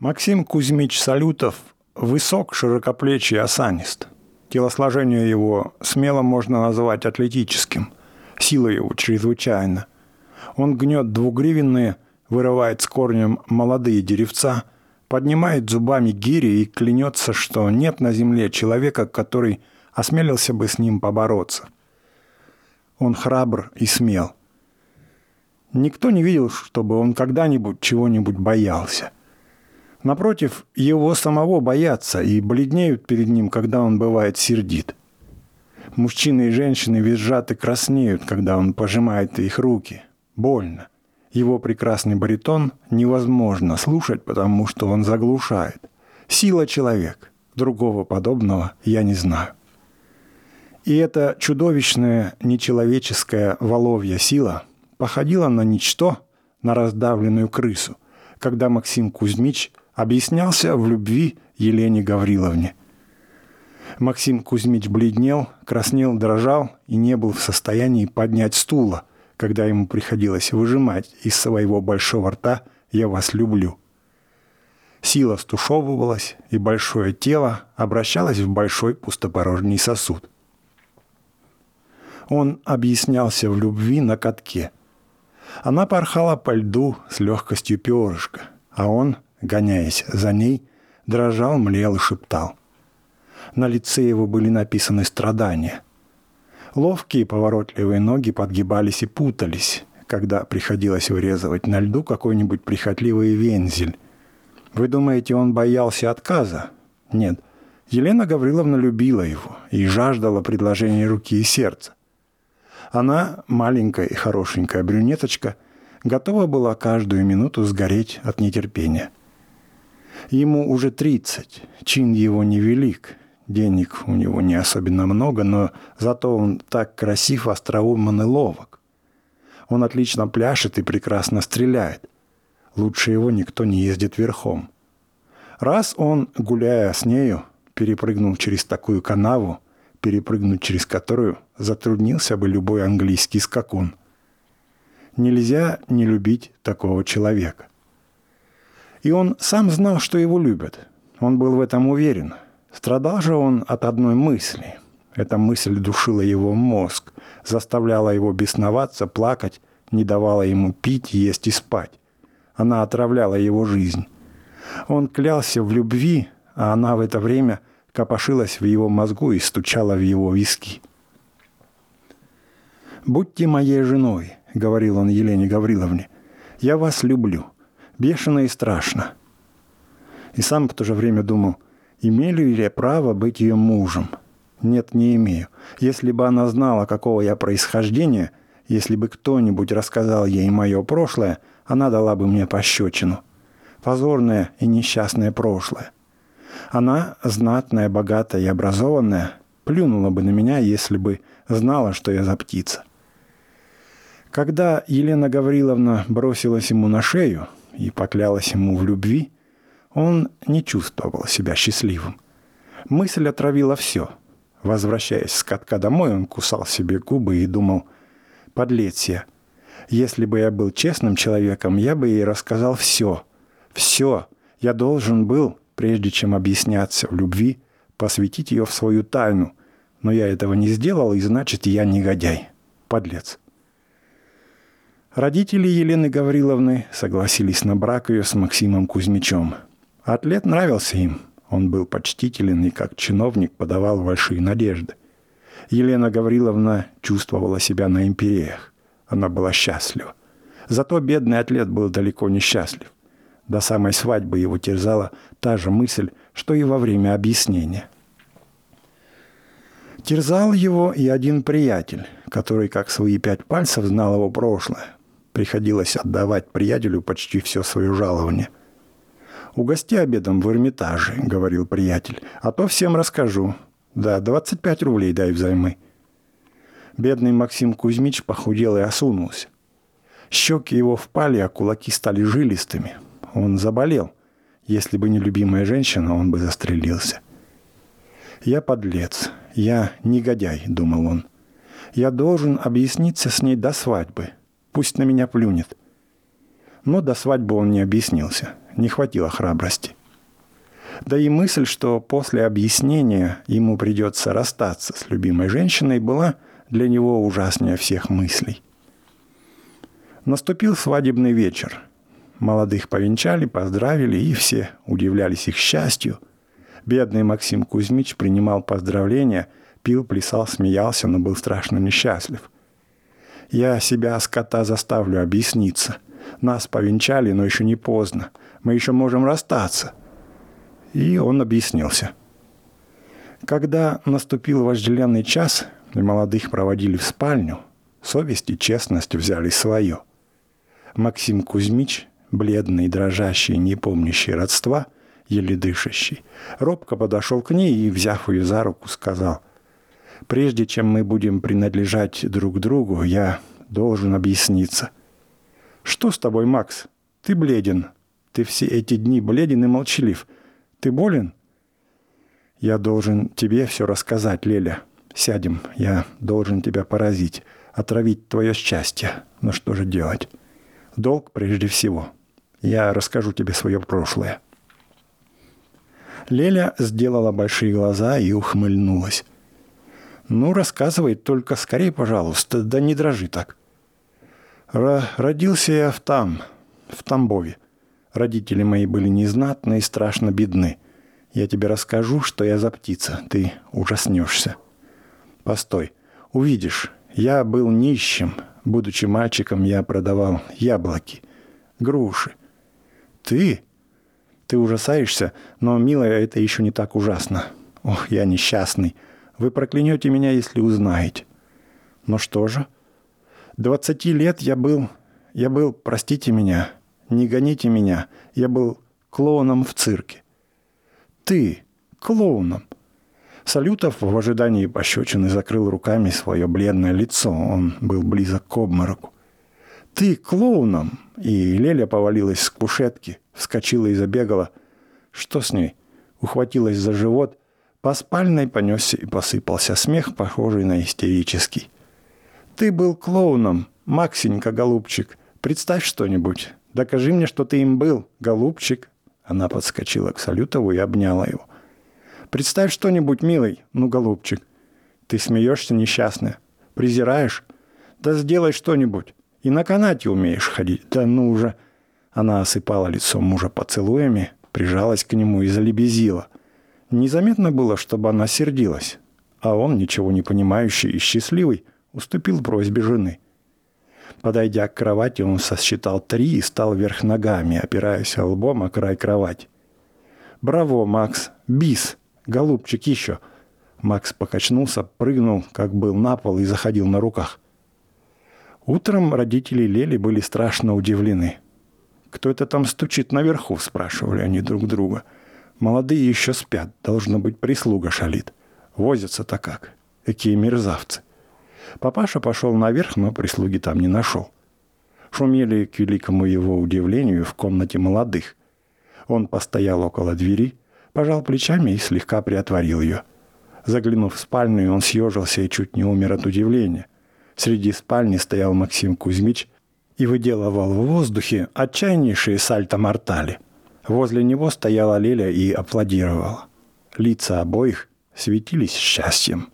Максим Кузьмич Салютов высок, широкоплечий, осанист. Телосложение его смело можно назвать атлетическим. Сила его чрезвычайна. Он гнет двугривенные, вырывает с корнем молодые деревца, поднимает зубами гири и клянется, что нет на земле человека, который осмелился бы с ним побороться. Он храбр и смел. Никто не видел, чтобы он когда-нибудь чего-нибудь боялся. Напротив, его самого боятся и бледнеют перед ним, когда он бывает сердит. Мужчины и женщины визжат и краснеют, когда он пожимает их руки. Больно. Его прекрасный баритон невозможно слушать, потому что он заглушает. Сила человек. Другого подобного я не знаю. И эта чудовищная нечеловеческая воловья сила походила на ничто, на раздавленную крысу, когда Максим Кузьмич объяснялся в любви Елене Гавриловне. Максим Кузьмич бледнел, краснел, дрожал и не был в состоянии поднять стула, когда ему приходилось выжимать из своего большого рта «Я вас люблю». Сила стушевывалась, и большое тело обращалось в большой пустопорожний сосуд. Он объяснялся в любви на катке. Она порхала по льду с легкостью перышка, а он, гоняясь за ней, дрожал, млел и шептал. На лице его были написаны страдания. Ловкие поворотливые ноги подгибались и путались, когда приходилось вырезывать на льду какой-нибудь прихотливый вензель. Вы думаете, он боялся отказа? Нет. Елена Гавриловна любила его и жаждала предложения руки и сердца. Она, маленькая и хорошенькая брюнеточка, готова была каждую минуту сгореть от нетерпения. Ему уже 30, чин его невелик, денег у него не особенно много, но зато он так красив, остроумен и ловок. Он отлично пляшет и прекрасно стреляет. Лучше его никто не ездит верхом. Раз он, гуляя с нею, перепрыгнул через такую канаву, перепрыгнуть через которую затруднился бы любой английский скакун. Нельзя не любить такого человека. И он сам знал, что его любят. Он был в этом уверен. Страдал же он от одной мысли. Эта мысль душила его мозг, заставляла его бесноваться, плакать, не давала ему пить, есть и спать. Она отравляла его жизнь. Он клялся в любви, а она в это время – копошилась в его мозгу и стучала в его виски. «Будьте моей женой», — говорил он Елене Гавриловне. «Я вас люблю. Бешено и страшно». И сам в то же время думал, имею ли я право быть ее мужем? Нет, не имею. Если бы она знала, какого я происхождения, если бы кто-нибудь рассказал ей мое прошлое, она дала бы мне пощечину. Позорное и несчастное прошлое. Она, знатная, богатая и образованная, плюнула бы на меня, если бы знала, что я за птица. Когда Елена Гавриловна бросилась ему на шею и поклялась ему в любви, он не чувствовал себя счастливым. Мысль отравила все. Возвращаясь с катка домой, он кусал себе губы и думал, «Подлец я. Если бы я был честным человеком, я бы ей рассказал все. Все. Я должен был прежде чем объясняться в любви, посвятить ее в свою тайну. Но я этого не сделал, и значит, я негодяй. Подлец. Родители Елены Гавриловны согласились на брак ее с Максимом Кузьмичем. Атлет нравился им. Он был почтителен и как чиновник подавал большие надежды. Елена Гавриловна чувствовала себя на империях. Она была счастлива. Зато бедный атлет был далеко не счастлив. До самой свадьбы его терзала та же мысль, что и во время объяснения. Терзал его и один приятель, который как свои пять пальцев знал его прошлое. Приходилось отдавать приятелю почти все свое жалование. «Угости обедом в Эрмитаже», — говорил приятель, — «а то всем расскажу. Да, 25 рублей дай взаймы». Бедный Максим Кузьмич похудел и осунулся. Щеки его впали, а кулаки стали жилистыми. Он заболел. Если бы не любимая женщина, он бы застрелился. «Я подлец. Я негодяй», — думал он. «Я должен объясниться с ней до свадьбы. Пусть на меня плюнет». Но до свадьбы он не объяснился. не хватило храбрости. Да и мысль, что после объяснения ему придется расстаться с любимой женщиной, была для него ужаснее всех мыслей. Наступил свадебный вечер. Молодых повенчали, поздравили, и все удивлялись их счастью. Бедный Максим Кузьмич принимал поздравления, пил, плясал, смеялся, но был страшно несчастлив. Я себя, скота, заставлю объясниться. Нас повенчали, но еще не поздно. Мы еще можем расстаться. И он объяснился. Когда наступил вожделенный час, и молодых проводили в спальню, совесть и честность взяли свое. Максим Кузьмич, бледный, дрожащий, не помнящий родства, еле дышащий, робко подошел к ней и, взяв ее за руку, сказал – Прежде чем мы будем принадлежать друг другу, я должен объясниться. Что с тобой, Макс? Ты бледен. Ты все эти дни бледен и молчалив. Ты болен? Я должен тебе все рассказать, Леля. Сядем. Я должен тебя поразить, отравить твое счастье. Но что же делать? Долг прежде всего. Я расскажу тебе свое прошлое. Леля сделала большие глаза и ухмыльнулась. «Ну, рассказывай, только скорее, пожалуйста, да не дрожи так». Родился я в там, в Тамбове. Родители мои были незнатны и страшно бедны. Я тебе расскажу, что я за птица. Ты ужаснешься. Постой. Увидишь. Я был нищим. Будучи мальчиком, я продавал яблоки, груши. Ты? Ты ужасаешься, но, милая, это еще не так ужасно. Ох, я несчастный. Вы проклянете меня, если узнаете. Но что же? Двадцати лет я был... Я был, простите меня, не гоните меня, я был клоуном в цирке. Ты клоуном. Салютов в ожидании пощечины закрыл руками свое бледное лицо. Он был близок к обмороку. «Ты клоуном!» И Леля повалилась с кушетки, вскочила и забегала. Что с ней? Ухватилась за живот – по спальной понесся и посыпался смех, похожий на истерический. «Ты был клоуном, Максенька, голубчик. Представь что-нибудь. Докажи мне, что ты им был, голубчик». Она подскочила к Салютову и обняла его. «Представь что-нибудь, милый, ну, голубчик. Ты смеешься, несчастная. Презираешь? Да сделай что-нибудь. И на канате умеешь ходить. Да ну уже!» Она осыпала лицо мужа поцелуями, прижалась к нему и залебезила. Незаметно было, чтобы она сердилась, а он, ничего не понимающий и счастливый, уступил просьбе жены. Подойдя к кровати, он сосчитал три и стал вверх ногами, опираясь лбом о край кровати. «Браво, Макс! Бис! Голубчик еще!» Макс покачнулся, прыгнул, как был на пол, и заходил на руках. Утром родители Лели были страшно удивлены. «Кто это там стучит наверху?» – спрашивали они друг друга – Молодые еще спят, должно быть, прислуга шалит. Возятся-то как. Какие мерзавцы. Папаша пошел наверх, но прислуги там не нашел. Шумели, к великому его удивлению, в комнате молодых. Он постоял около двери, пожал плечами и слегка приотворил ее. Заглянув в спальню, он съежился и чуть не умер от удивления. Среди спальни стоял Максим Кузьмич и выделывал в воздухе отчаяннейшие сальто-мортали – Возле него стояла Леля и аплодировала. Лица обоих светились счастьем.